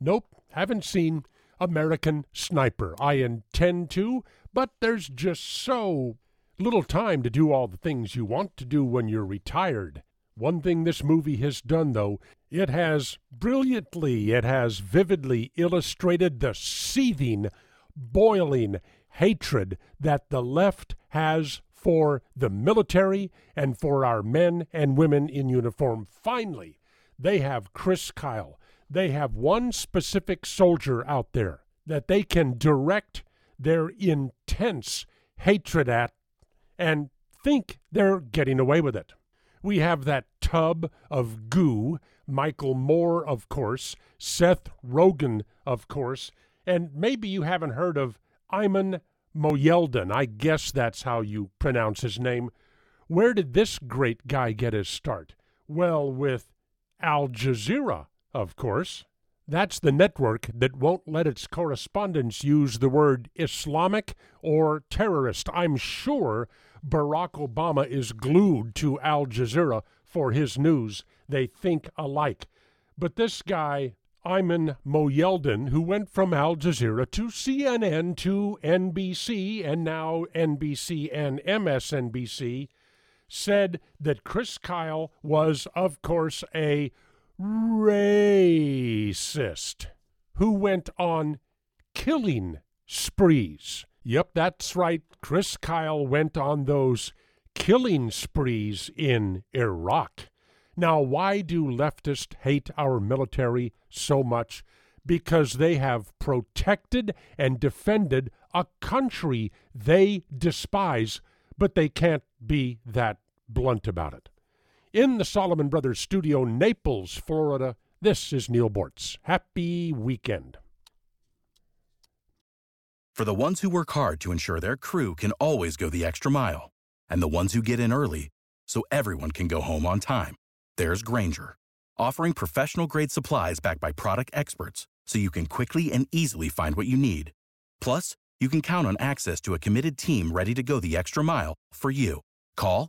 Nope, haven't seen American Sniper. I intend to, but there's just so little time to do all the things you want to do when you're retired. One thing this movie has done, though, it has brilliantly, it has vividly illustrated the seething, boiling hatred that the left has for the military and for our men and women in uniform. Finally, they have Chris Kyle. They have one specific soldier out there that they can direct their intense hatred at and think they're getting away with it. We have that tub of goo, Michael Moore, of course, Seth Rogen, of course, and maybe you haven't heard of Ayman Mohyeldin. I guess that's how you pronounce his name. Where did this great guy get his start? Well, with Al Jazeera, of course. That's the network that won't let its correspondents use the word Islamic or terrorist. I'm sure Barack Obama is glued to Al Jazeera for his news. They think alike. But this guy, Ayman Mohyeldin, who went from Al Jazeera to CNN to NBC and now NBC and MSNBC, said that Chris Kyle was, of course, a racist who went on killing sprees. Yep, that's right. Chris Kyle went on those killing sprees in Iraq. Now, why do leftists hate our military so much? Because they have protected and defended a country they despise, but they can't be that blunt about it. In the Solomon Brothers studio, Naples, Florida, this is Neal Boortz. Happy weekend. For the ones who work hard to ensure their crew can always go the extra mile, and the ones who get in early so everyone can go home on time, there's Grainger, offering professional grade supplies backed by product experts so you can quickly and easily find what you need. Plus, you can count on access to a committed team ready to go the extra mile for you. Call,